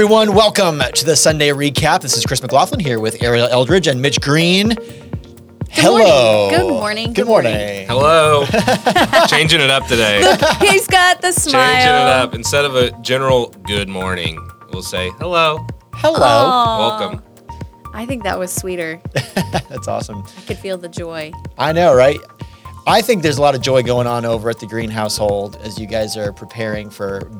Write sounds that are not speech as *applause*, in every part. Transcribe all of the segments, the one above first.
everyone. Welcome to the Sunday recap. This is Chris McLaughlin here with Ariel Eldridge and Mitch Green. Hello. morning. Good morning. Good Good morning. morning. Hello. *laughs* Changing it up today. He's got the smile. *laughs* Changing it up. Instead of a general good morning, we'll say hello. Hello. Aw. Welcome. I think that was sweeter. *laughs* That's awesome. I could feel the joy. I know, right? I think there's a lot of joy going on over at the Green household as you guys are preparing for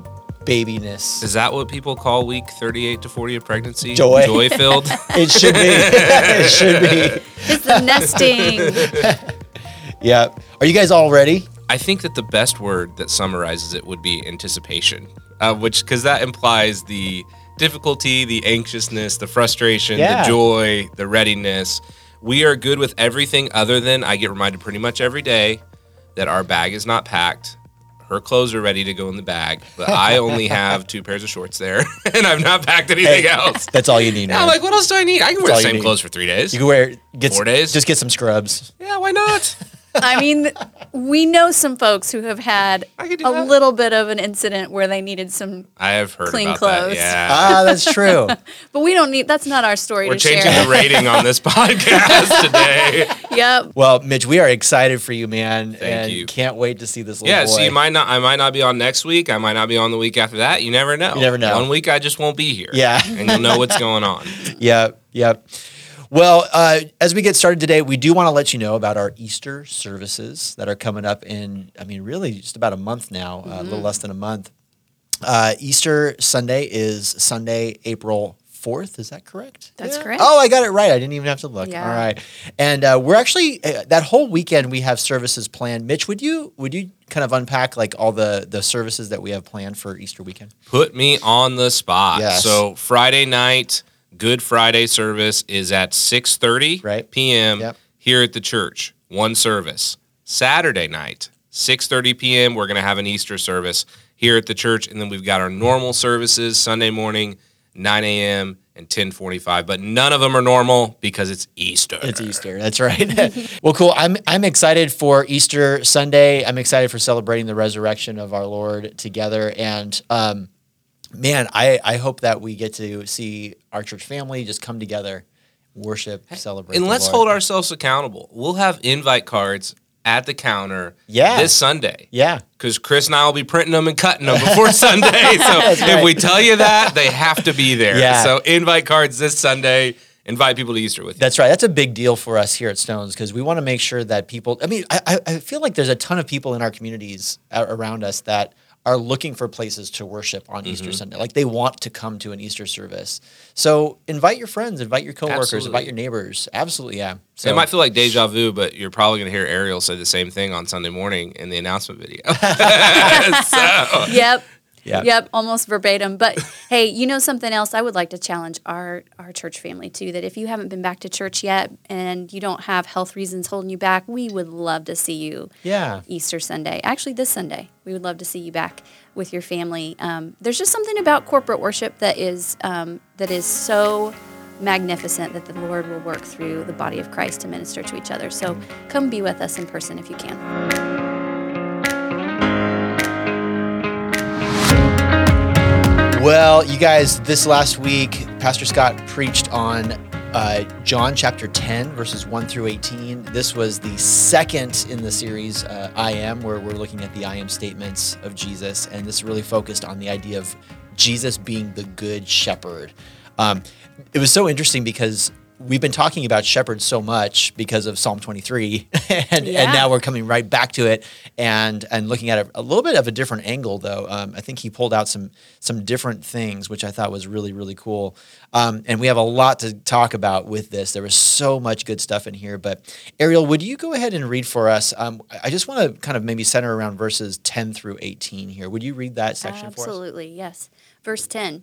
babiness. Is that what people call week 38 to 40 of pregnancy? Joy. Joy filled? *laughs* It should be. it should be. *laughs* It's the nesting. *laughs* Yeah. Are you guys all ready? I think that the best word that summarizes it would be anticipation, uh, which, because that implies the difficulty, the anxiousness, the frustration, Yeah. the joy, the readiness. We are good with everything other than I get reminded pretty much every day that our bag is not packed. Her clothes are ready to go in the bag, but I only have two pairs of shorts there, *laughs* and I've not packed anything else. That's all you need. Man. I'm like, what else do I need? I can wear the same clothes for three days. you can wear get Four days? Just get some scrubs. yeah, why not? *laughs* I mean, we know some folks who have had I could do a that. little bit of an incident where they needed some, I have heard Clean about clothes. that. Yeah. Ah, that's true. *laughs* but we don't need. That's not our story We're to changing share. the rating on this *laughs* podcast today. *laughs* yep. Well, Mitch, we are excited for you, man, Thank and you. can't wait to see this little Yeah, boy. so you might not. I might not be on next week. I might not be on the week after that. You never know. You never know. One week I just won't be here. Yeah. and you'll know what's going on. Yep. yeah. Well, uh, as we get started today, we do want to let you know about our Easter services that are coming up in, I mean, really just about a month now, uh, a little less than a month. Uh, Easter Sunday is Sunday, April 4th. Is that correct? That's Yeah. correct. Oh, I got it right. I didn't even have to look. Yeah. All right. And uh, we're actually, uh, that whole weekend we have services planned. Mitch, would you, would you kind of unpack like all the, the services that we have planned for Easter weekend? Put me on the spot. Yes. So Friday night, Good Friday service is at six thirty Right. p.m. Yep. here at the church. One service. Saturday night, six thirty p.m. We're gonna have an Easter service here at the church, and then we've got our normal services Sunday morning, nine a.m. and ten forty-five. But none of them are normal because it's Easter. It's Easter. That's right. *laughs* well, cool. I'm I'm excited for Easter Sunday. I'm excited for celebrating the resurrection of our Lord together. And um, man, I I hope that we get to see our church family just come together, worship, celebrate. And let's Lord. hold ourselves accountable. We'll have invite cards at the counter Yeah. this Sunday. Yeah. Because Chris and I will be printing them and cutting them before *laughs* Sunday. *laughs* So if right. we tell you that, they have to be there. Yeah. So invite cards this Sunday. Invite people to Easter with you. That's right. That's a big deal for us here at Stones because we want to make sure that people. I mean, I- I feel like there's a ton of people in our communities around us that are looking for places to worship on Mm-hmm. Easter Sunday. Like they want to come to an Easter service. So invite your friends, invite your coworkers, Absolutely. invite your neighbors. Absolutely, yeah. So it might feel like deja vu, but you're probably going to hear Ariel say the same thing on Sunday morning in the announcement video. *laughs* *laughs* so, Yep. Yeah. Yep, almost verbatim. But *laughs* hey, you know something else? I would like to challenge our our church family too. That if you haven't been back to church yet and you don't have health reasons holding you back, we would love to see you yeah. Easter Sunday. Actually, this Sunday, we would love to see you back with your family. Um, there's just something about corporate worship that is um, that is so magnificent that the Lord will work through the body of Christ to minister to each other. So come be with us in person if you can. Well, you guys, this last week, Pastor Scott preached on uh, John chapter 10, verses 1 through 18. This was the second in the series, uh, I Am, where we're looking at the I Am statements of Jesus. And this really focused on the idea of Jesus being the good shepherd. Um, it was so interesting because we've been talking about shepherds so much because of Psalm 23, *laughs* and, and now we're coming right back to it and and looking at it a little bit of a different angle. Though um, I think he pulled out some some different things, which I thought was really really cool. Um, and we have a lot to talk about with this. There was so much good stuff in here. But Ariel, would you go ahead and read for us? Um, I just want to kind of maybe center around verses 10 through 18 here. Would you read that section for us? Absolutely, yes. Verse 10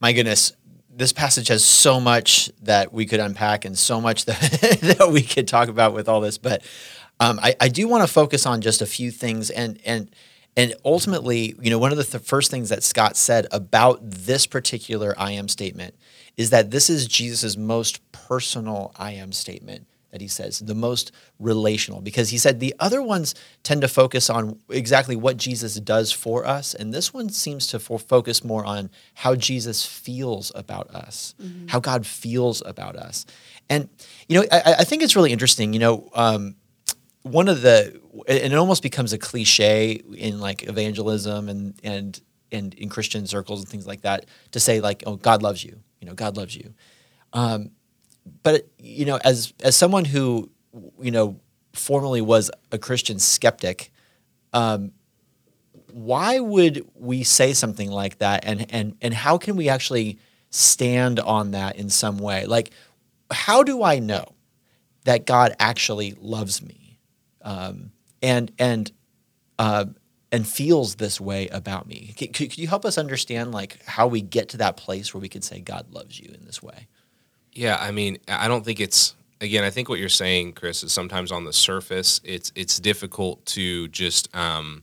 My goodness, this passage has so much that we could unpack and so much *laughs* that, that we could talk about with all this. But um, I, I do want to focus on just a few things and and and ultimately, you know, one of the th- first things that Scott said about this particular I am statement is that this is Jesus' most personal I am statement that he says, the most relational, because he said the other ones tend to focus on exactly what Jesus does for us. And this one seems to for focus more on how Jesus feels about us, mm-hmm. how God feels about us. And, you know, I, I think it's really interesting, you know, um, one of the and it almost becomes a cliche in like evangelism and and and in Christian circles and things like that to say like oh God loves you you know God loves you um, but you know as as someone who you know formerly was a Christian skeptic um, why would we say something like that and and and how can we actually stand on that in some way like how do I know that God actually loves me um, and and uh, and feels this way about me. Could, could, you help us understand like how we get to that place where we can say God loves you in this way? Yeah, I mean, I don't think it's again. I think what you're saying, Chris, is sometimes on the surface, it's it's difficult to just um,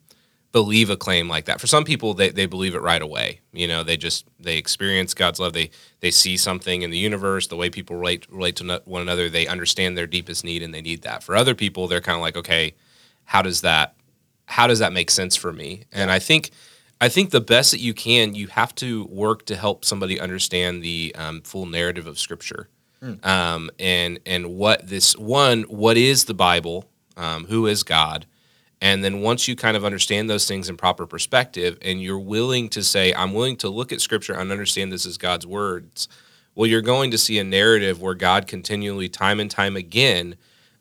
believe a claim like that. For some people, they, they believe it right away. You know, they just they experience God's love. They they see something in the universe, the way people relate relate to one another. They understand their deepest need, and they need that. For other people, they're kind of like, okay, how does that how does that make sense for me? And I think I think the best that you can, you have to work to help somebody understand the um, full narrative of Scripture, mm. um, and and what this one, what is the Bible? Um, who is God? And then once you kind of understand those things in proper perspective and you're willing to say, I'm willing to look at scripture and understand this is God's words, well, you're going to see a narrative where God continually, time and time again,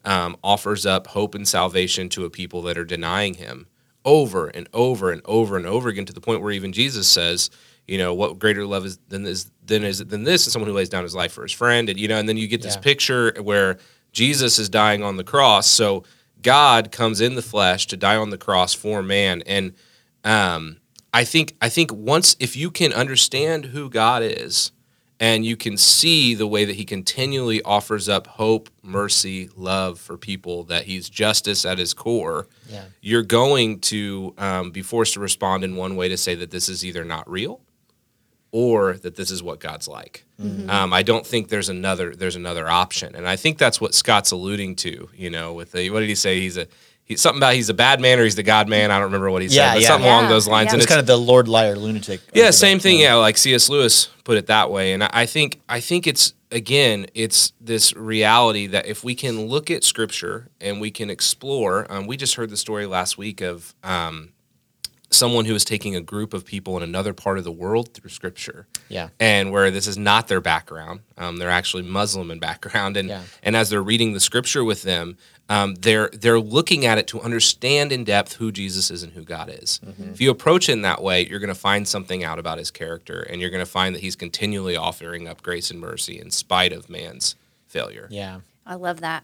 um, offers up hope and salvation to a people that are denying him over and over and over and over again to the point where even Jesus says, you know, what greater love is than this than is than this is someone who lays down his life for his friend. And you know, and then you get this yeah. picture where Jesus is dying on the cross. So God comes in the flesh to die on the cross for man, and um, I think I think once if you can understand who God is, and you can see the way that He continually offers up hope, mercy, love for people, that He's justice at His core, yeah. you're going to um, be forced to respond in one way to say that this is either not real or that this is what God's like. Mm-hmm. Um, I don't think there's another there's another option, and I think that's what Scott's alluding to. You know, with the what did he say? He's a he, something about he's a bad man or he's the God man. I don't remember what he yeah, said, but yeah. something yeah. along those lines. Yeah. And it's, kind of the Lord liar lunatic. Yeah, same thing. Yeah, like C.S. Lewis put it that way, and I think I think it's again it's this reality that if we can look at Scripture and we can explore. Um, we just heard the story last week of. Um, someone who is taking a group of people in another part of the world through scripture. Yeah. And where this is not their background. Um, they're actually Muslim in background. And, yeah. and as they're reading the scripture with them, um, they're, they're looking at it to understand in depth who Jesus is and who God is. Mm-hmm. If you approach it in that way, you're going to find something out about his character. And you're going to find that he's continually offering up grace and mercy in spite of man's failure. Yeah. I love that.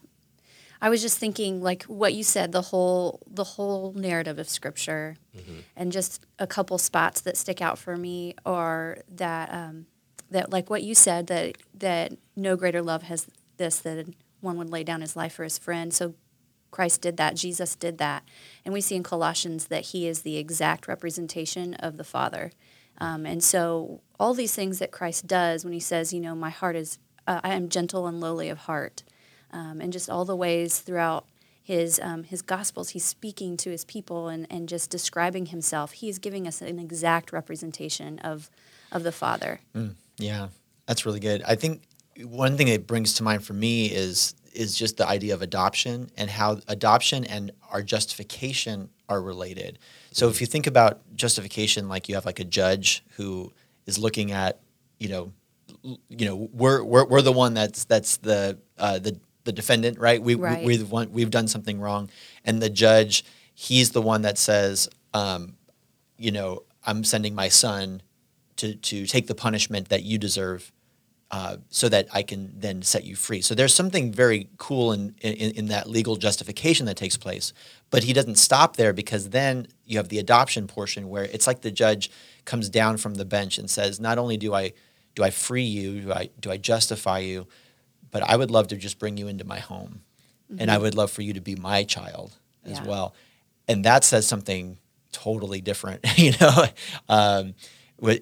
I was just thinking, like what you said, the whole the whole narrative of Scripture, mm-hmm. and just a couple spots that stick out for me are that um, that like what you said that that no greater love has this than one would lay down his life for his friend. So Christ did that. Jesus did that, and we see in Colossians that He is the exact representation of the Father. Um, and so all these things that Christ does when He says, you know, my heart is uh, I am gentle and lowly of heart um, and just all the ways throughout his um, his gospels he's speaking to his people and, and just describing himself. He's giving us an exact representation of of the father. Mm, yeah that's really good. I think one thing it brings to mind for me is is just the idea of adoption and how adoption and our justification are related. So if you think about justification like you have like a judge who is looking at you know, you know, we're we're, we're the one that's that's the uh, the the defendant, right? We, Right. we we've we've done something wrong, and the judge, he's the one that says, um, you know, I'm sending my son to to take the punishment that you deserve uh, so that I can then set you free. So there's something very cool in, in in that legal justification that takes place. But he doesn't stop there because then you have the adoption portion where it's like the judge comes down from the bench and says, not only do I do I free you, do I do I justify you, but I would love to just bring you into my home, and I would love for you to be my child as Yeah. well. And that says something totally different, *laughs* you know. Um,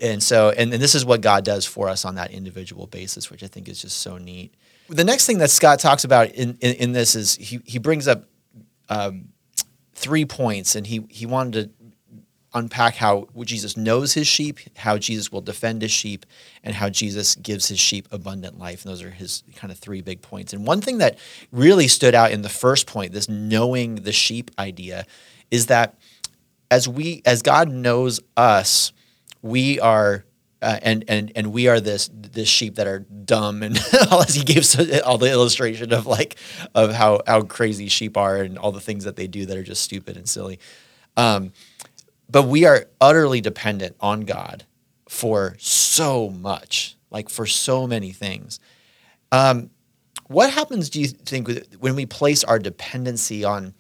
and so and, and this is what god does for us on that individual basis which i think is just so neat the next thing that scott talks about in, in, in this is he, he brings up um, three points and he, he wanted to unpack how jesus knows his sheep how jesus will defend his sheep and how jesus gives his sheep abundant life. And those are his kind of three big points. And one thing that really stood out in the first point this knowing the sheep idea is that as we as god knows us we are uh, and and and we are this this sheep that are dumb and *laughs* all as he gives all the illustration of like of how how crazy sheep are and all the things that they do that are just stupid and silly. Um, but we are utterly dependent on god for so much like for so many things. Um, what happens do you think when we place our dependency on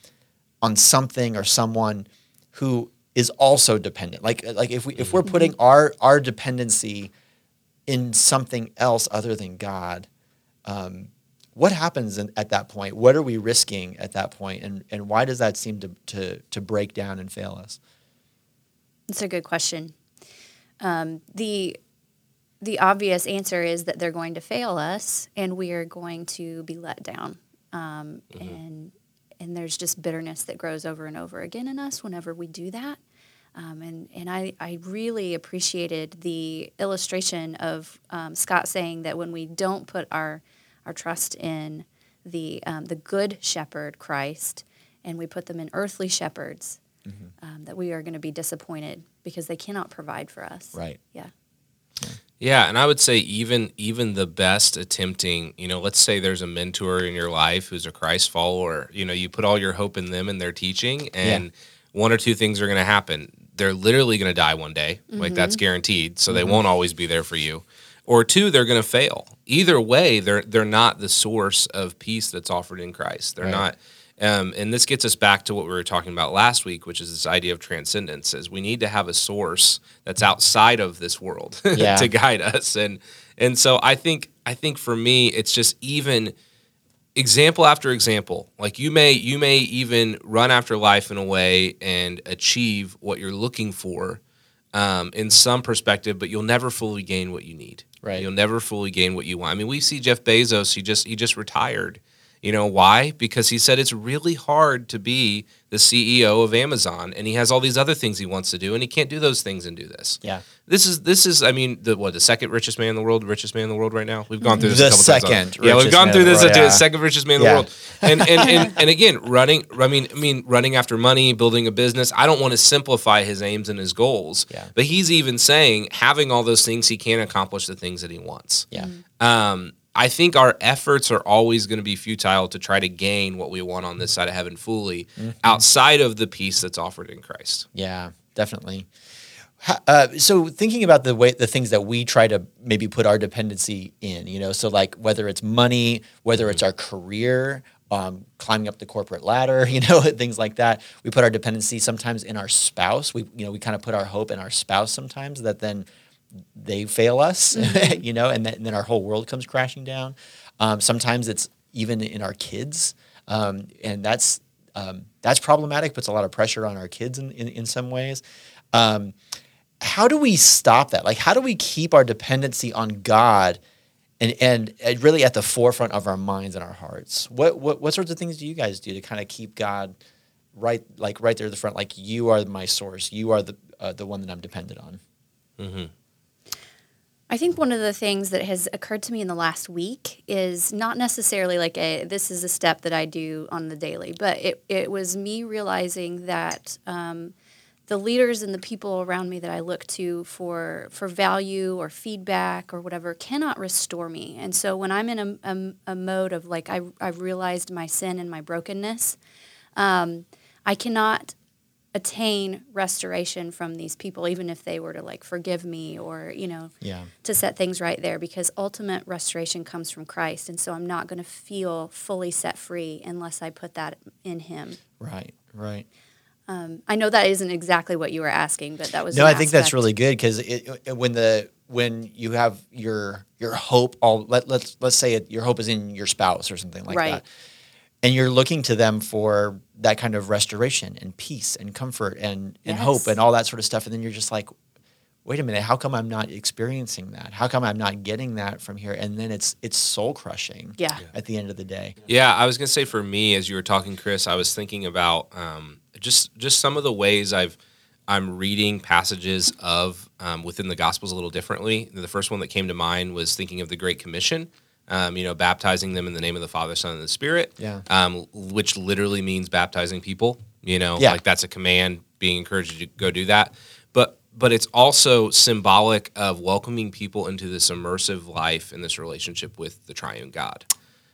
on something or someone who is also dependent? Like like if we if we're putting our our dependency in something else other than god um, what happens in, at that point? What are we risking at that point? And and why does that seem to to to break down and fail us It's a good question. Um, the the obvious answer is that they're going to fail us, and we are going to be let down. Um, And and there's just bitterness that grows over and over again in us whenever we do that. Um, and and I, I really appreciated the illustration of um, Scott saying that when we don't put our our trust in the um, the good shepherd Christ, and we put them in earthly shepherds, Mm-hmm. um, that we are going to be disappointed because they cannot provide for us. right Yeah. Yeah, and I would say even even the best attempting, you know, let's say there's a mentor in your life who's a Christ follower, you know, you put all your hope in them and their teaching and one or two things are going to happen. They're literally going to die one day. Like that's mm-hmm. guaranteed, so they mm-hmm. won't always be there for you. Or two, they're going to fail. Either way, they're they're not the source of peace that's offered in Christ. They're Right. not um, and this gets us back to what we were talking about last week, which is this idea of transcendence. Is we need to have a source that's outside of this world *laughs* Yeah. to guide us, and and so I think I think for me, it's just even example after example. Like you may you may even run after life in a way and achieve what you're looking for um, in some perspective, but you'll never fully gain what you need. Right. You'll never fully gain what you want. I mean, we see Jeff Bezos. He just he just retired. You know why? Because he said it's really hard to be the CEO of Amazon, and he has all these other things he wants to do, and he can't do those things and do this. yeah This is this is I mean the what the second richest man in the world, richest man in the world right now. We've gone through this The a couple times. second Yeah, we've richest gone man through in the this world, yeah. second richest man in Yeah. the world. And and, *laughs* and and again, running I mean I mean running after money, building a business. I don't want to simplify his aims and his goals. Yeah. But he's even saying having all those things he can't accomplish the things that he wants. yeah Um I think our efforts are always going to be futile to try to gain what we want on this side of heaven fully Mm-hmm. outside of the peace that's offered in Christ. Yeah, definitely. Uh, so thinking about the way the things that we try to maybe put our dependency in, you know, so like whether it's money, whether it's our career, um, climbing up the corporate ladder, *laughs* you know, things like that. We put our dependency sometimes in our spouse. We, you know, we kind of put our hope in our spouse sometimes that then they fail us, *laughs* you know, and, then and then our whole world comes crashing down. Um, sometimes it's even in our kids, um, and that's um, that's problematic. Puts a lot of pressure on our kids in in, in some ways. Um, how do we stop that? Like, how do we keep our dependency on God? And, and and really at the forefront of our minds and our hearts. What, what what sorts of things do you guys do to kind of keep God right like right there at the front? Like you are my source. You are the uh, the one that I'm dependent on. I think one of the things that has occurred to me in the last week is not necessarily like a this is a step that I do on the daily, but it, it was me realizing that um, the leaders and the people around me that I look to for for value or feedback or whatever cannot restore me. And so when I'm in a, a, a mode of like I I've realized my sin and my brokenness, um, I cannot attain restoration from these people even if they were to like forgive me or you know Yeah. to set things right there because ultimate restoration comes from Christ and so I'm not going to feel fully set free unless I put that in him. Right. Right. Um, I know that isn't exactly what you were asking, but that was No, I think that's really good because when the when you have your your hope all let let's let's say it, your hope is in your spouse or something like Right. that, and you're looking to them for that kind of restoration and peace and comfort and and hope and all that sort of stuff, and then you're just like, wait a minute, how come I'm not experiencing that? How come I'm not getting that from here? And then it's it's soul crushing. Yeah. At the end of the day. Yeah, I was gonna say for me, as you were talking, Chris, I was thinking about um, just just some of the ways I've I'm reading passages of um, within the Gospels a little differently. The first one that came to mind was thinking of the Great Commission. Um, you know, baptizing them in the name of the Father, Son, and the Spirit. Yeah. Um, which literally means baptizing people. You know, Yeah. like that's a command, being encouraged to go do that. But but it's also symbolic of welcoming people into this immersive life and this relationship with the Triune God.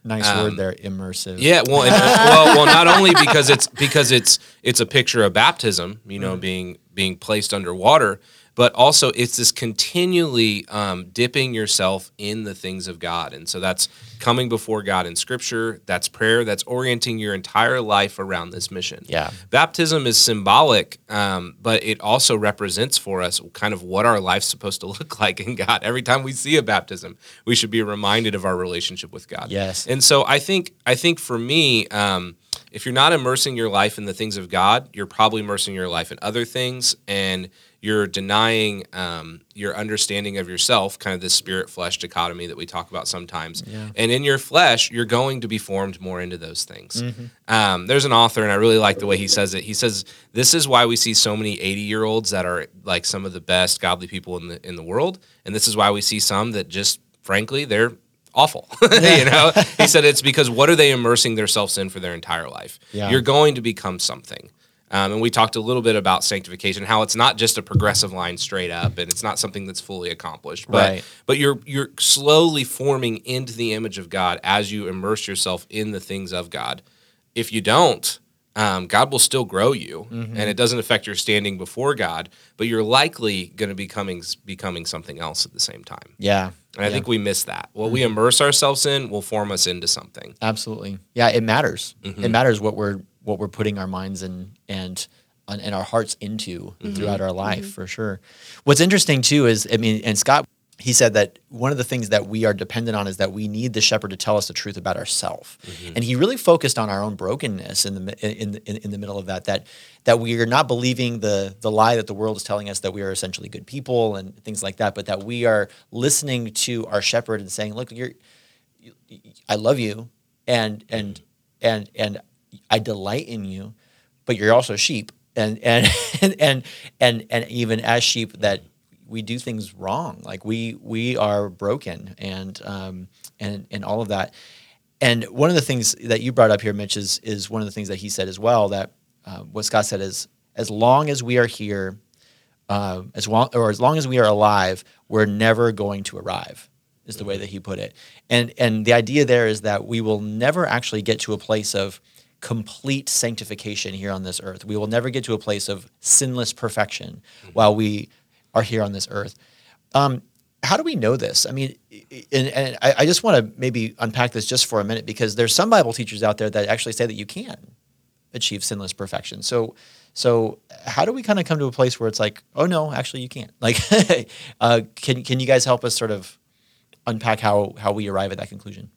Nice Um, word there, immersive. Yeah, well, and, *laughs* well, well, not only because it's because it's it's a picture of baptism, you know, being being placed underwater, but also it's this continually um, dipping yourself in the things of God, and so that's coming before God in Scripture. That's prayer. That's orienting your entire life around this mission. Yeah. Baptism is symbolic, um, but it also represents for us kind of what our life's supposed to *laughs* look like in God. Every time we see a baptism, we should be reminded of our relationship with God. Yes. And so I think I think for me, um, if you're not immersing your life in the things of God, you're probably immersing your life in other things, and you're denying um, your understanding of yourself, kind of this spirit flesh dichotomy that we talk about sometimes. And in your flesh, you're going to be formed more into those things. Um, there's an author, and I really like the way he says it. He says this is why we see so many 80 year olds that are like some of the best godly people in the in the world, and this is why we see some that just frankly they're awful. *laughs* you know, he said it's because what are they immersing themselves in for their entire life? Yeah. You're going to become something. Um, and we talked a little bit about sanctification, how it's not just a progressive line straight up, and it's not something that's fully accomplished. But Right. but you're you're slowly forming into the image of God as you immerse yourself in the things of God. If you don't, um, God will still grow you, Mm-hmm. and it doesn't affect your standing before God. But you're likely going to be becoming becoming something else at the same time. Yeah. And I think we miss that. What we immerse ourselves in will form us into something. Absolutely. Yeah, it matters. Mm-hmm. It matters what we're what we're putting our minds and and and our hearts into Mm-hmm. throughout our life for sure. What's interesting too is I mean and Scott he said that one of the things that we are dependent on is that we need the shepherd to tell us the truth about ourselves. Mm-hmm. And he really focused on our own brokenness in the in, in in the middle of that that that we are not believing the the lie that the world is telling us that we are essentially good people and things like that, but that we are listening to our shepherd and saying, look, you're I love you and and and and I delight in you, but you're also sheep and *laughs* and and and and even as sheep that we do things wrong. Like we we are broken and um and and all of that. And one of the things that you brought up here, Mitch, is is one of the things that he said as well. That uh, what Scott said is as long as we are here, uh, as long or as long as we are alive, we're never going to arrive. Is the way that he put it. And and the idea there is that we will never actually get to a place of complete sanctification here on this earth. We will never get to a place of sinless perfection while we are here on this earth. Um, how do we know this? I mean, and, and I, I just want to maybe unpack this just for a minute because there's some Bible teachers out there that actually say that you can achieve sinless perfection. So, so how do we kind of come to a place where it's like, oh no, actually you can't? *laughs* Like, uh, can can you guys help us sort of unpack how how we arrive at that conclusion?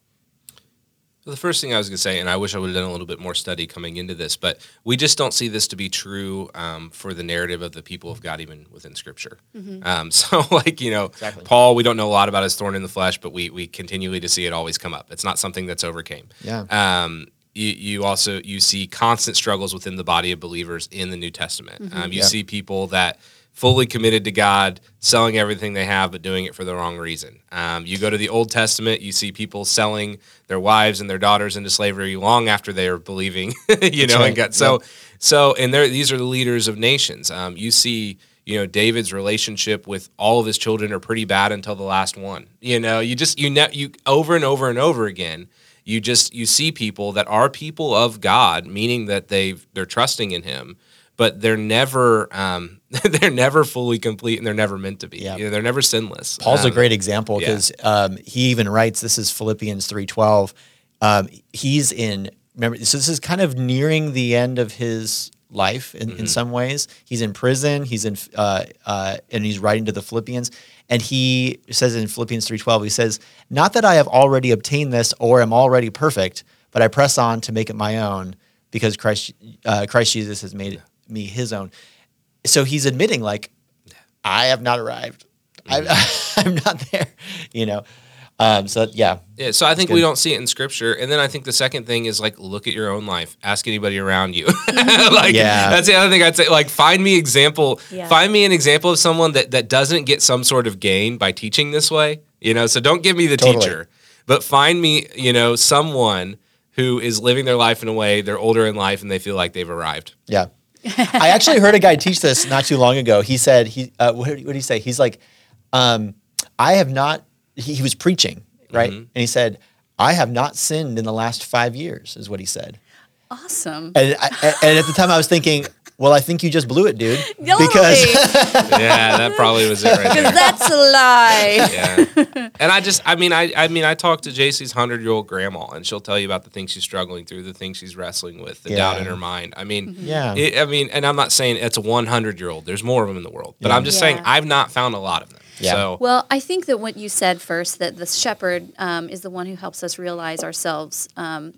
The first thing I was going to say, and I wish I would have done a little bit more study coming into this, but we just don't see this to be true um, for the narrative of the people of God, even within Scripture. Um, *laughs* so, like you know, Exactly. Paul, we don't know a lot about his thorn in the flesh, but we we continually to see it always come up. It's not something that's overcame. Yeah. Um, you, you also you see constant struggles within the body of believers in the New Testament. Um, you Yeah. see people that fully committed to God, selling everything they have, but doing it for the wrong reason. Um, you go to the Old Testament, you see people selling their wives and their daughters into slavery long after they are believing, *laughs* you know, right. and God. So, so, and there, these are the leaders of nations. Um, you see, you know, David's relationship with all of his children are pretty bad until the last one. You know, you just you know you over and over and over again. You just you see people that are people of God, meaning that they they're trusting in Him, but they're never um, *laughs* they're never fully complete and they're never meant to be. Yeah. You know, they're never sinless. Paul's a Um, great example yeah. because um, he even writes. This is Philippians three twelve. Um, he's in. Remember, so this is kind of nearing the end of his life in, Mm-hmm. in some ways. He's in prison. He's in, uh, uh, and he's writing to the Philippians. And he says in Philippians three twelve, he says, "Not that I have already obtained this or am already perfect, but I press on to make it my own, because Christ, uh, Christ Jesus has made me His own." So he's admitting, like, I have not arrived. I'm, *laughs* I'm not there, you know. Um, so yeah, Yeah, so I think we don't see it in scripture. And then I think the second thing is like look at your own life. Ask anybody around you. *laughs* like Yeah. that's the other thing I'd say. Like find me example Yeah. find me an example of someone that, that doesn't get some sort of gain by teaching this way. You know, so don't give me the Totally. teacher. But find me, you know, someone who is living their life in a way they're older in life and they feel like they've arrived. yeah. I actually heard a guy teach this not too long ago. He said he uh, what, did, what did he say? He's like, um, I have not. He, he was preaching right, and he said, I have not sinned in the last five years. Is what he said. Awesome. And I, and at the time I was thinking, well, I think you just blew it, dude. *laughs* Totally. Because *laughs* yeah, that probably was it right there. Because that's a lie. *laughs* Yeah. And I just, I mean, I, I mean, I talked to JC's hundred year old grandma, and she'll tell you about the things she's struggling through, the things she's wrestling with, the doubt in her mind. I mean, Yeah. it, I mean, and I'm not saying it's a 100 year old. There's more of them in the world, but I'm just saying I've not found a lot of them. Yeah. So Well, I think that what you said first, that the shepherd um, is the one who helps us realize ourselves um,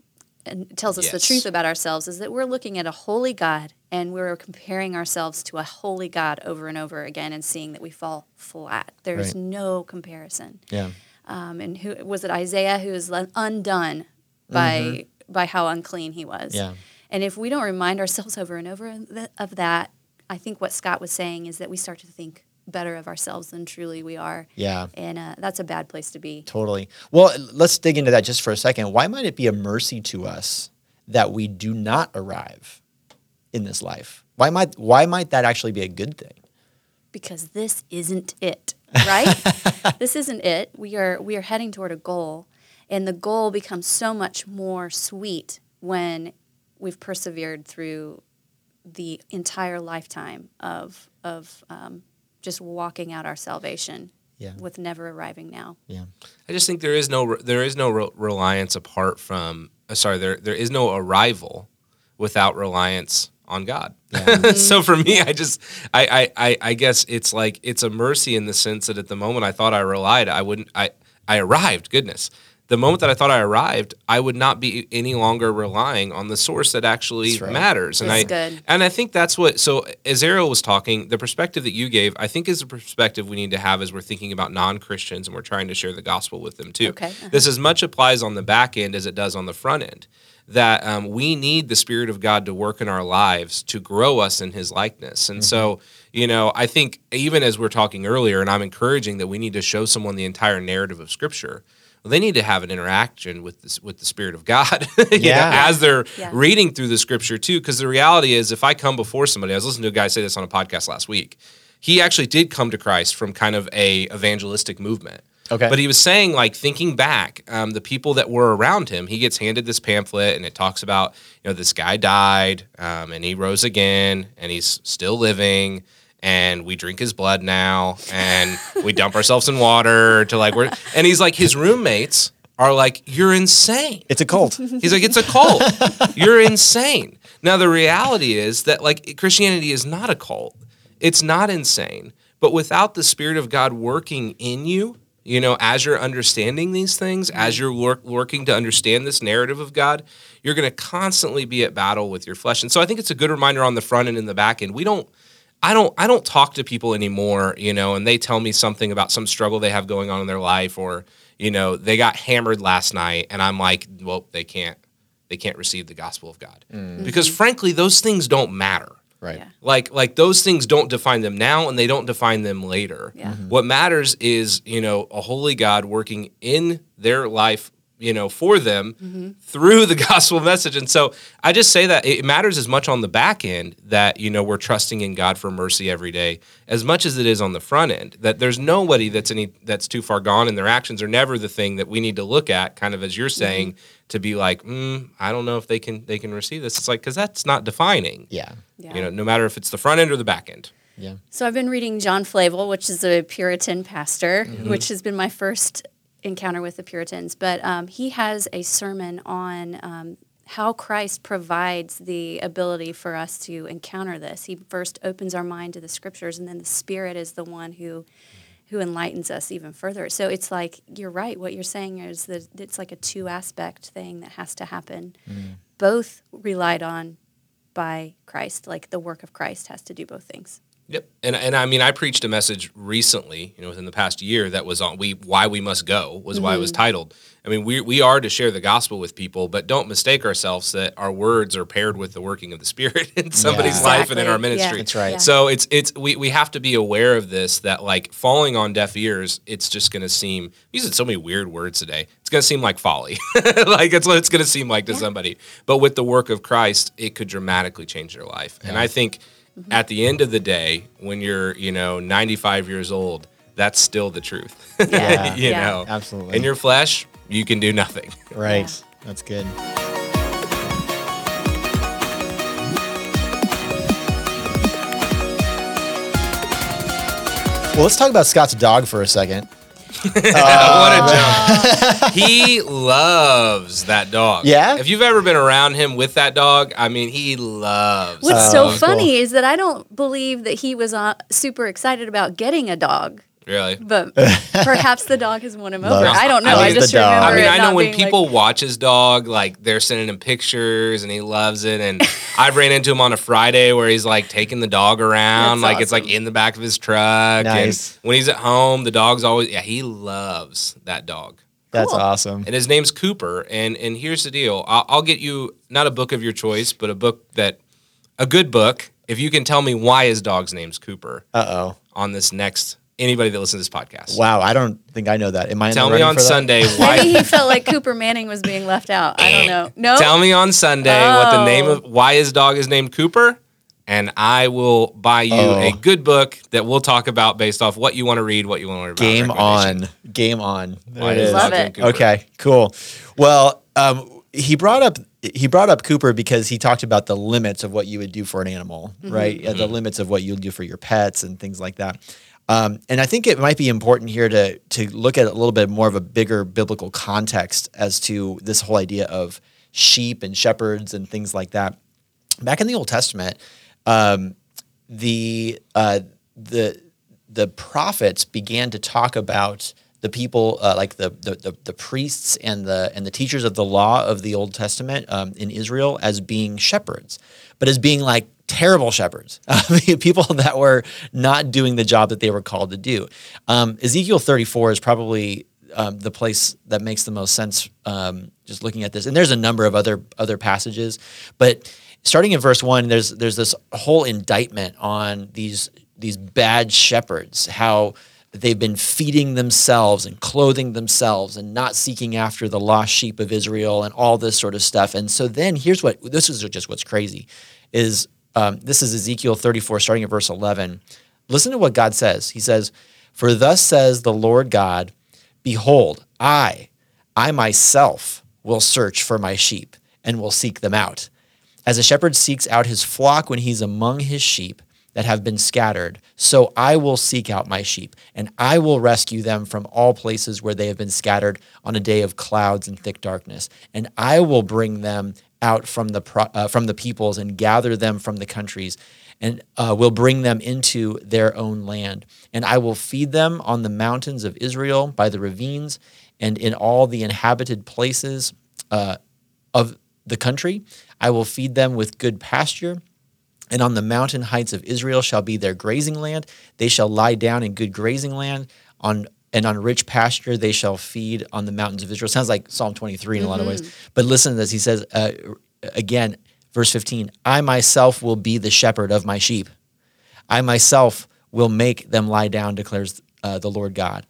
and tells us the truth about ourselves, is that we're looking at a holy God and we're comparing ourselves to a holy God over and over again and seeing that we fall flat. There's Right. no comparison. yeah, Um, and who was it? Isaiah, who is le- undone by by how unclean he was. Mm-hmm. Yeah. And if we don't remind ourselves over and over of that, I think what Scott was saying is that we start to think better of ourselves than truly we are. yeah. And uh, that's a bad place to be. Totally. Well, let's dig into that just for a second. Why might it be a mercy to us that we do not arrive in this life? Why might why might that actually be a good thing? because this isn't it, right? *laughs* this isn't it. We are we are heading toward a goal, and the goal becomes so much more sweet when we've persevered through the entire lifetime of of um, just walking out our salvation Yeah. with never arriving now. Yeah. I just think there is no there is no re- reliance apart from uh, sorry there there is no arrival without reliance on God. *laughs* so for me, I just I, I I I guess it's like it's a mercy in the sense that at the moment I thought I relied, I wouldn't I I arrived. Goodness. The moment that I thought I arrived, I would not be any longer relying on the source that actually right. matters. And That's I good. and I think that's what so as Ariel was talking, the perspective that you gave, I think is the perspective we need to have as we're thinking about non-Christians and we're trying to share the gospel with them too. Okay, uh-huh. This as much applies on the back end as it does on the front end. That um, we need the Spirit of God to work in our lives to grow us in His likeness. And so, you know, I think even as we're talking earlier, and I'm encouraging that we need to show someone the entire narrative of Scripture. Well, they need to have an interaction with this, with the Spirit of God, *laughs* you know, as they're Yeah. reading through the Scripture too. Because the reality is, if I come before somebody, I was listening to a guy say this on a podcast last week. He actually did come to Christ from kind of a evangelistic movement. Okay. But he was saying, like, thinking back, um, the people that were around him, he gets handed this pamphlet and it talks about, you know, this guy died um, and he rose again and he's still living and we drink his blood now and we dump ourselves in water to like, we're, and he's like, his roommates are like, you're insane. It's a cult. He's like, it's a cult. You're insane. Now, the reality is that, like, Christianity is not a cult, it's not insane. But without the Spirit of God working in you, you know, as you're understanding these things, as you're work, working to understand this narrative of God, you're going to constantly be at battle with your flesh. And so I think it's a good reminder on the front end and in the back end. We don't I don't I don't talk to people anymore, you know, and they tell me something about some struggle they have going on in their life or, you know, they got hammered last night and I'm like, well, they can't they can't receive the gospel of God. Because frankly, those things don't matter. Right. Yeah. Like like those things don't define them now and they don't define them later. Yeah. Mhm. What matters is, you know, a holy God working in their life, you know, for them Mm-hmm. through the *laughs* gospel message. And so I just say that it matters as much on the back end that, you know, we're trusting in God for mercy every day as much as it is on the front end. That there's nobody that's any that's too far gone and their actions are never the thing that we need to look at kind of as you're saying to be like, mm, I don't know if they can they can receive this. It's like cuz that's not defining. Yeah. Yeah. You know, no matter if it's the front end or the back end. Yeah. So I've been reading John Flavel, which is a Puritan pastor, Mm-hmm. which has been my first encounter with the Puritans. But um, he has a sermon on um, how Christ provides the ability for us to encounter this. He first opens our mind to the scriptures, and then the Spirit is the one who who enlightens us even further. So it's like you're right. What you're saying is that it's like a two aspect thing that has to happen, both relied on by Christ. Like the work of Christ has to do both things. Yep. And and I mean I preached a message recently, you know, within the past year that was on we why we must go was why it was mm-hmm. titled. I mean, we we are to share the gospel with people, but don't mistake ourselves that our words are paired with the working of the spirit *laughs* in somebody's Yeah. life and in our Exactly. Yeah. ministry. That's right. Yeah. So it's it's we, we have to be aware of this that like falling on deaf ears, it's just gonna seem I'm using so many weird words today. It's gonna seem like folly. *laughs* like it's what it's gonna seem like to somebody. But with the work of Christ, it could dramatically change their life. And I think mm-hmm. at the end of the day, when you're, you know, 95 years old, that's still the truth. *laughs* Yeah. you Yeah. know, Absolutely. in your flesh, you can do nothing. Right. That's good. Well, let's talk about Scott's dog for a second. *laughs* what a joke. *laughs* he loves that dog. Yeah? If you've ever been around him with that dog, I mean, he loves What's that so dog. funny is that I don't believe that he was uh, super excited about getting a dog, Really? but *laughs* perhaps the dog has won him over. Loves- I don't know. I, loves just remember. I mean, it I know when being like- people watch his dog, like they're sending him pictures and he loves it. And *laughs* I've ran into him on a Friday where he's like taking the dog around, That's like it's like in the back of his truck. Nice. And when he's at home, the dog's always, yeah, he loves that dog. That's Cool. awesome. And his name's Cooper. And and here's the deal I'll, I'll get you not a book of your choice, but a book that, a good book, if you can tell me why his dog's name's Cooper Uh oh. on this next, anybody that listens to this podcast. Wow. I don't think I know that. Am I? in Tell the me running on for that? Sunday *laughs* why. Maybe he felt like Cooper Manning was being left out. I don't know. No. Tell me on Sunday what the name Oh. of why his dog is named Cooper, and I will buy you Oh. a good book that we'll talk about based off what you want to read, what you want to read. Game on. Game on. There Why it his is. Love it. Okay, cool. Well, um, he brought up he brought up Cooper because he talked about the limits of what you would do for an animal, right? Yeah, the limits of what you'll do for your pets and things like that. Um, and I think it might be important here to to look at a little bit more of a bigger biblical context as to this whole idea of sheep and shepherds and things like that. Back in the Old Testament, um, the uh, the the prophets began to talk about the people uh, like the, the the priests and the and the teachers of the law of the Old Testament um, in Israel as being shepherds, but as being like terrible shepherds, *laughs* people that were not doing the job that they were called to do. Um, Ezekiel 34 is probably um, the place that makes the most sense um, just looking at this. And there's a number of other other passages, but starting in verse one, there's there's this whole indictment on these these bad shepherds, how they've been feeding themselves and clothing themselves and not seeking after the lost sheep of Israel and all this sort of stuff. And so then here's what this is just what's crazy is um, this is Ezekiel 34, starting at verse 11. Listen to what God says. He says, For thus says the Lord God, Behold, I, I myself will search for my sheep and will seek them out. As a shepherd seeks out his flock when he's among his sheep that have been scattered, so I will seek out my sheep, and I will rescue them from all places where they have been scattered on a day of clouds and thick darkness, and I will bring them out from the uh, from the peoples and gather them from the countries, and uh, will bring them into their own land, and I will feed them on the mountains of Israel by the ravines and in all the inhabited places uh, of the country. I will feed them with good pasture. And on the mountain heights of Israel shall be their grazing land. They shall lie down in good grazing land. On and on rich pasture they shall feed on the mountains of Israel. Sounds like Psalm 23 in a lot of ways. But listen to this. He says uh, again, Verse 15 I myself will be the shepherd of my sheep. I myself will make them lie down, declares uh, the Lord God.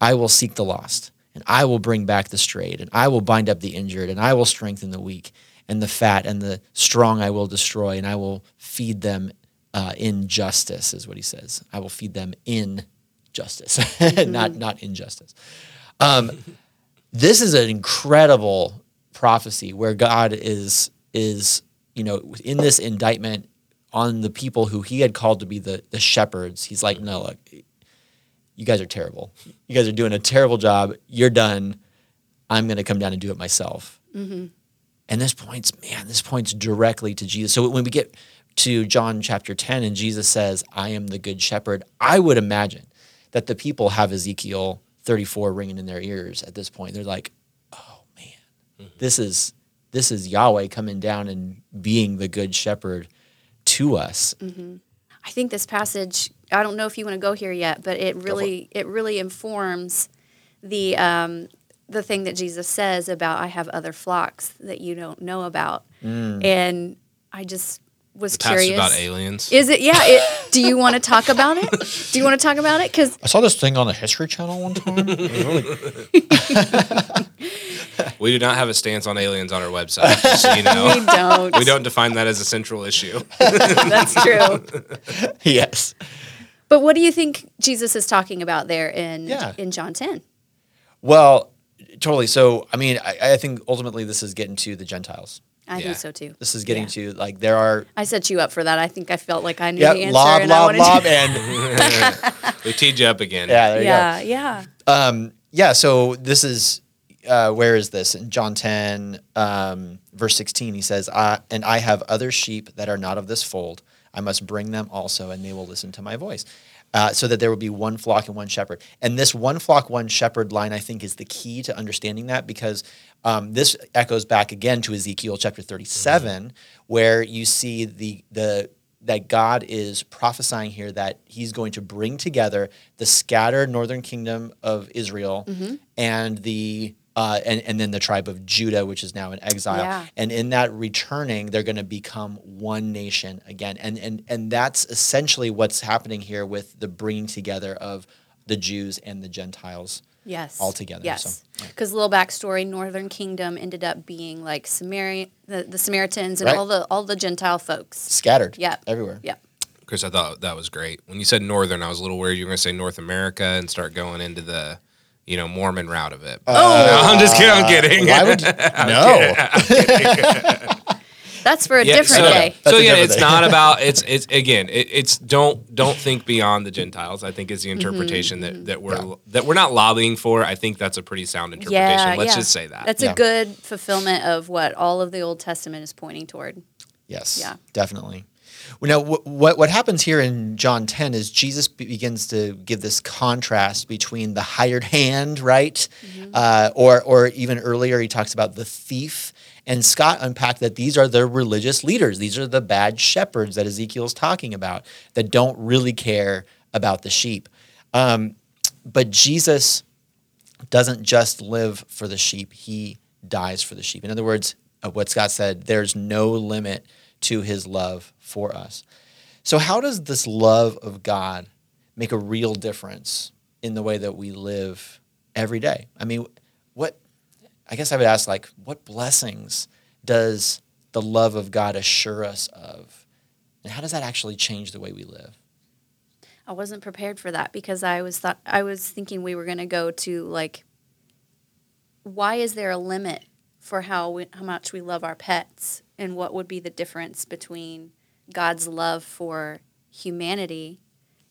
I will seek the lost, and I will bring back the strayed, and I will bind up the injured, and I will strengthen the weak, and the fat and the strong I will destroy, and I will feed them uh, in justice, is what he says. I will feed them in justice, *laughs* not not injustice. Um, this is an incredible prophecy where God is is you know in this indictment on the people who he had called to be the the shepherds. He's like, no, look, you guys are terrible. You guys are doing a terrible job. You're done. I'm going to come down and do it myself. And this points, man, this points directly to Jesus. So when we get to John chapter 10 and Jesus says, I am the good shepherd, I would imagine that the people have Ezekiel 34 ringing in their ears at this point. They're like, oh man, this is this is Yahweh coming down and being the good shepherd to us. I think this passage. I don't know if you want to go here yet, but it really it really informs the um, the thing that Jesus says about I have other flocks that you don't know about, mm. and I just was Passage curious. about aliens. Is it? Yeah. It, do you want to talk about it? Do you want to talk about it? Because I saw this thing on the History Channel one time. Really *laughs* *laughs* we do not have a stance on aliens on our website. so you *laughs* know. we don't. We don't define that as a central issue. That's true. yes. But what do you think Jesus is talking about there in Yeah. in John ten? Well, totally. So, I mean, I, I think ultimately this is getting to the Gentiles. I Yeah. think so too. This is getting Yeah. to like there are I set you up for that. I think I felt like I knew yeah the answer. lob and lob wanted lob to, *laughs* and *laughs* we teed you up again. yeah there you yeah, yeah. Um, yeah. So this is uh, where is this in John ten um, verse sixteen? He says, I, "And I have other sheep that are not of this fold. I must bring them also, and they will listen to my voice." Uh, so that there will be one flock and one shepherd. And this one flock, one shepherd line, I think, is the key to understanding that because um, this echoes back again to Ezekiel chapter 37, where you see the the that God is prophesying here that He's going to bring together the scattered northern kingdom of Israel and the uh, and and then the tribe of Judah, which is now in exile. Yeah. And in that returning, they're going to become one nation again. And and and that's essentially what's happening here with the bringing together of the Jews and the Gentiles. Yes. all together, Yes. so, Because little backstory, Northern Kingdom ended up being like Samaria, the, the Samaritans and Right. all the all the Gentile folks. Scattered. Yeah. Everywhere. Yeah. Chris, I thought that was great. When you said northern, I was a little worried you were going to say North America and start going into the, you know, Mormon route of it. Uh, no, I'm just kidding. I'm kidding. Why would *laughs* no? *laughs* That's for a Yeah, different so, day. That's so a yeah, it's day. not *laughs* about it's it's again it, it's don't don't think beyond the Gentiles. I think is the Mm-hmm, interpretation that that we're that we're not lobbying for. I think that's a pretty sound interpretation. Yeah, Let's yeah. just say that. That's Yeah. a good fulfillment of what all of the Old Testament is pointing toward. Yes. Yeah. Definitely. Now, what what happens here in John 10 is Jesus begins to give this contrast between the hired hand, right, uh, or or even earlier he talks about the thief. And Scott unpacked that these are the religious leaders. These are the bad shepherds that Ezekiel's talking about that don't really care about the sheep. Um, but Jesus doesn't just live for the sheep, he dies for the sheep. In other words, what Scott said, there's no limit to his love for us. So, how does this love of God make a real difference in the way that we live every day? I mean, what, I guess I would ask, like, what blessings does the love of God assure us of? And how does that actually change the way we live? I wasn't prepared for that because I was thought I was thinking we were going to go to like why is there a limit for how we, how much we love our pets and what would be the difference between God's love for humanity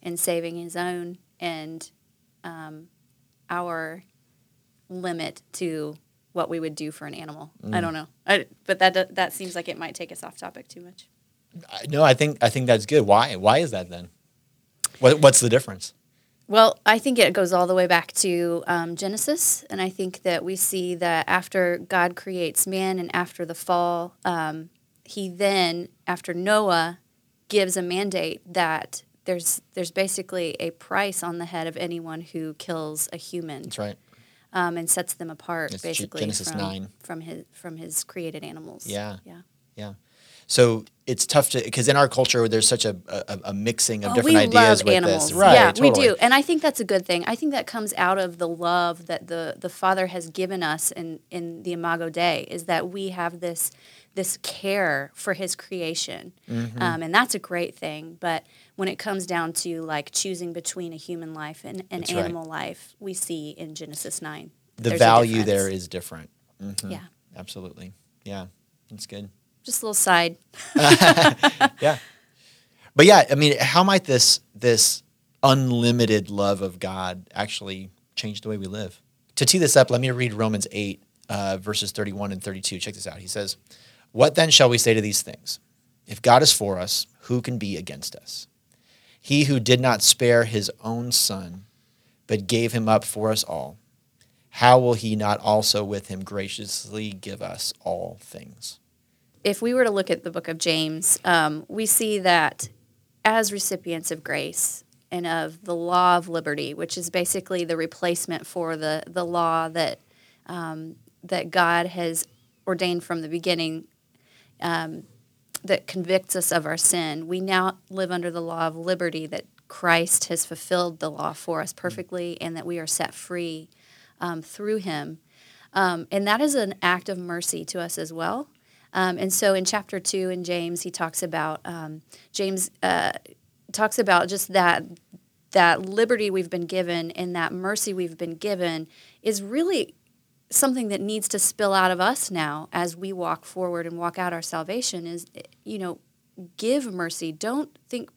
and saving his own and um, our limit to what we would do for an animal. I don't know. I, but that that seems like it might take us off topic too much. No, I think I think that's good. Why? Why is that then? What, what's the difference? Well, I think it goes all the way back to um, Genesis, and I think that we see that after God creates man and after the fall, um, He then, after Noah, gives a mandate that there's there's basically a price on the head of anyone who kills a human, That's right. um, and sets them apart It's basically Genesis from 9. from his from his created animals. Yeah. yeah. Yeah. So it's tough to because in our culture there's such a, a, a mixing of Oh, different we ideas love with animals. this. Right. yeah, totally. we do, and I think that's a good thing. I think that comes out of the love that the the Father has given us in in the Imago Dei is that we have this this care for His creation, Mm-hmm. um, and that's a great thing. But when it comes down to like choosing between a human life and an That's right. animal life, we see in Genesis nine The value there is different. Mhm. yeah. Absolutely. Yeah. That's good. Just a little side. *laughs* Yeah. But yeah, I mean, how might this this unlimited love of God actually change the way we live? To tee this up, let me read Romans 8, uh, verses 31 and 32. Check this out. He says, What then shall we say to these things? If God is for us, who can be against us? He who did not spare his own son, but gave him up for us all, how will he not also with him graciously give us all things? If we were to look at the book of James, um, we see that as recipients of grace and of the law of liberty, which is basically the replacement for the, the law that, um, that God has ordained from the beginning um, that convicts us of our sin, we now live under the law of liberty that Christ has fulfilled the law for us perfectly and that we are set free um, through him. Um, and that is an act of mercy to us as well. Um, and so in chapter two in James, he talks about um, James uh, talks about just that that liberty we've been given and that mercy we've been given is really something that needs to spill out of us now as we walk forward and walk out our salvation. Is you know, give mercy. Don't think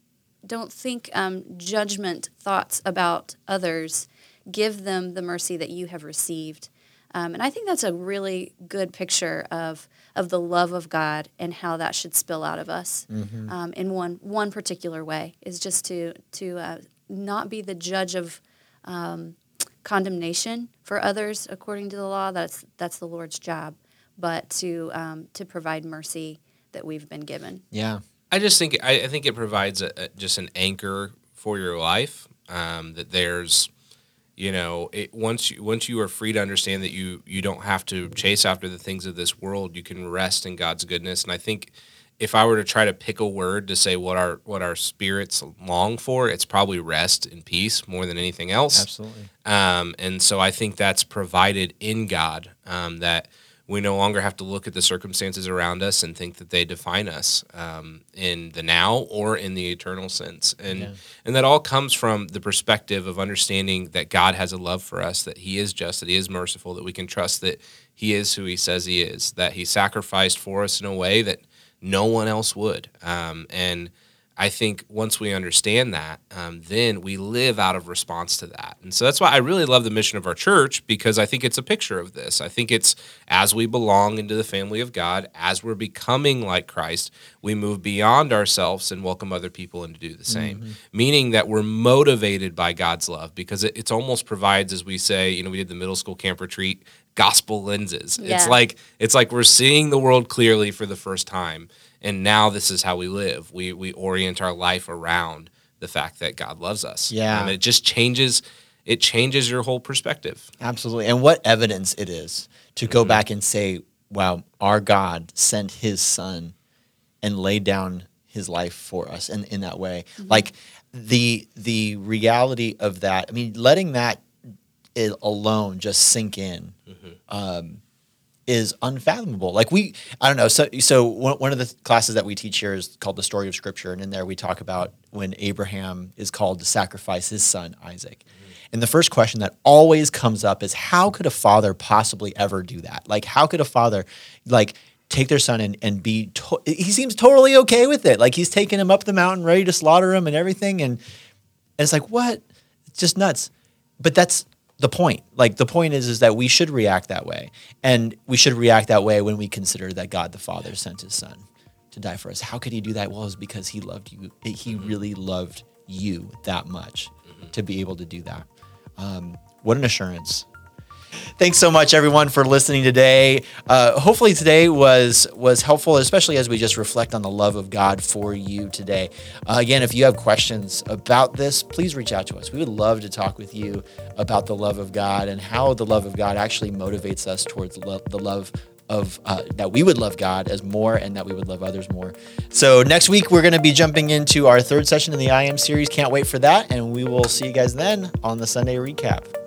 don't think um, judgment thoughts about others. Give them the mercy that you have received. Um, and I think that's a really good picture of of the love of God and how that should spill out of us um, in one one particular way is just to to uh, not be the judge of um, condemnation for others according to the law. That's that's the Lord's job, but to um, to provide mercy that we've been given. Yeah. I just think I, I think it provides a, a- just an anchor for your life. Um, that there's, you know, it, once you once you are free to understand that you you don't have to chase after the things of this world, you can rest in God's goodness. And I think if I were to try to pick a word to say what our what our spirits long for, it's probably rest and peace more than anything else. Absolutely. Um, and so I think that's provided in God um, that we no longer have to look at the circumstances around us and think that they define us um, in the now or in the eternal sense. And and that all comes from the perspective of understanding that God has a love for us, that He is just, that He is merciful, that we can trust that He is who He says He is, that He sacrificed for us in a way that no one else would. Um, and I think once we understand that, um, then we live out of response to that. And so that's why I really love the mission of our church because I think it's a picture of this. I think it's as we belong into the family of God, as we're becoming like Christ, we move beyond ourselves and welcome other people in to do the same. Meaning that we're motivated by God's love because it, it's almost provides, as we say, you know, we did the middle school camp retreat, gospel lenses. It's like it's like we're seeing the world clearly for the first time and now this is how we live we we orient our life around the fact that god loves us Yeah. and it just changes it changes your whole perspective Absolutely. And what evidence it is to Mm-hmm. go back and say, wow, our God sent his son and laid down his life for us and in that way. Like the the reality of that, I mean, letting that alone just sink in um, is unfathomable. Like we, I don't know. So, so one, one of the classes that we teach here is called the story of Scripture, and in there we talk about when Abraham is called to sacrifice his son Isaac. Mm-hmm. And the first question that always comes up is, how could a father possibly ever do that? Like, how could a father, like? Take their son and, and be, to- he seems totally okay with it. Like he's taking him up the mountain, ready to slaughter him and everything. And, and it's like, what? It's just nuts. But that's the point. Like the point is, is that we should react that way, and we should react that way when we consider that God the Father sent His Son to die for us. How could He do that? Well, it's because He loved you. He really loved you that much to be able to do that. Um, what an assurance! Thanks so much, everyone, for listening today. Uh, hopefully, today was was helpful, especially as we just reflect on the love of God for you today. Uh, again, if you have questions about this, please reach out to us. We would love to talk with you about the love of God and how the love of God actually motivates us towards lo- the love of uh, that we would love God as more and that we would love others more. So next week we're going to be jumping into our third session in the I Am series. Can't wait for that, and we will see you guys then on the Sunday recap.